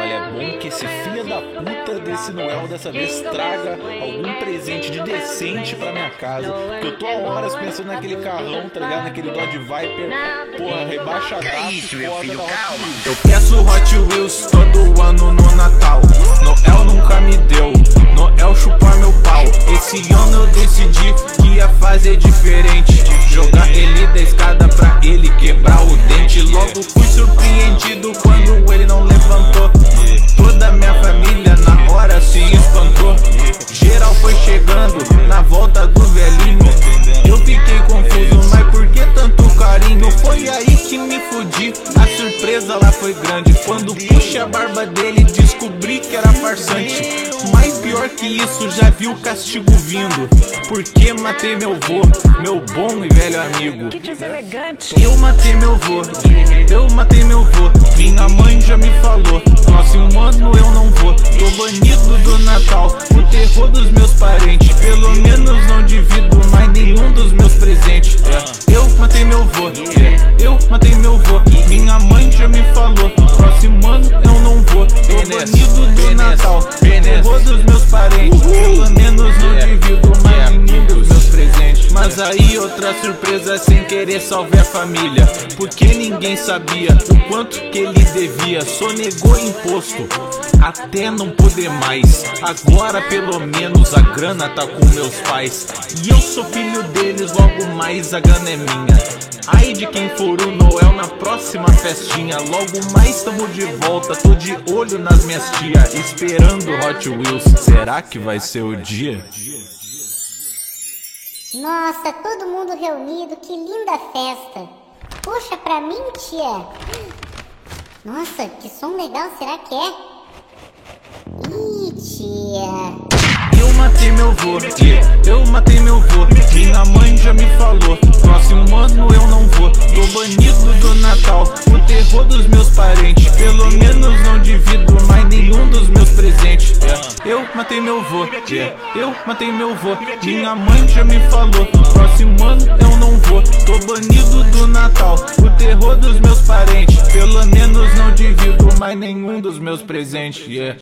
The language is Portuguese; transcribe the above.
Olha, é bom que esse filho da puta desse Noel dessa vez traga algum presente de decente pra minha casa. Porque eu tô há horas pensando naquele carrão, tá ligado? Naquele Dodge Viper, porra, rebaixadaço, É isso, meu filho, Hot calma. Eu peço Hot Wheels todo ano no Natal. Noel nunca me deu, surpresa lá foi grande. Quando puxei a barba dele, descobri que era farsante. Mas pior que isso, já vi o castigo vindo. Porque matei meu vô, meu bom e velho amigo. Eu matei meu vô, eu matei meu vô. Minha mãe já me falou. Próximo ano eu não vou. Tô banido do Natal, o terror dos meus parentes. Pelo menos não eu matei meu vô. Minha mãe já me falou. Próximo ano eu não vou. Tô banido do Natal, terror dos meus parentes. Pelo menos não divido mais nenhum dos meus presentes. Mas aí outra surpresa sem querer salvar a família. Porque ninguém sabia o quanto que ele devia. Sonegou imposto até não poder mais. Agora pelo menos a grana tá com meus pais. E eu sou filho deles, logo mais a grana é minha. Ai de quem for o Noel na próxima festinha. Logo mais tamo de volta, tô de olho nas minhas tia. Esperando Hot Wheels. Será que vai ser o dia? Nossa, todo mundo reunido, que linda festa. Puxa pra mim, tia. Nossa, que som legal será que é? Ih, tia. Eu matei meu vô, eu matei meu vô. Minha mãe já me Eu matei meu vô, é, eu matei meu vô. Minha mãe já me falou. Próximo ano eu não vou. Tô banido do Natal, o terror dos meus parentes. Pelo menos não divido mais nenhum dos meus presentes. yeah.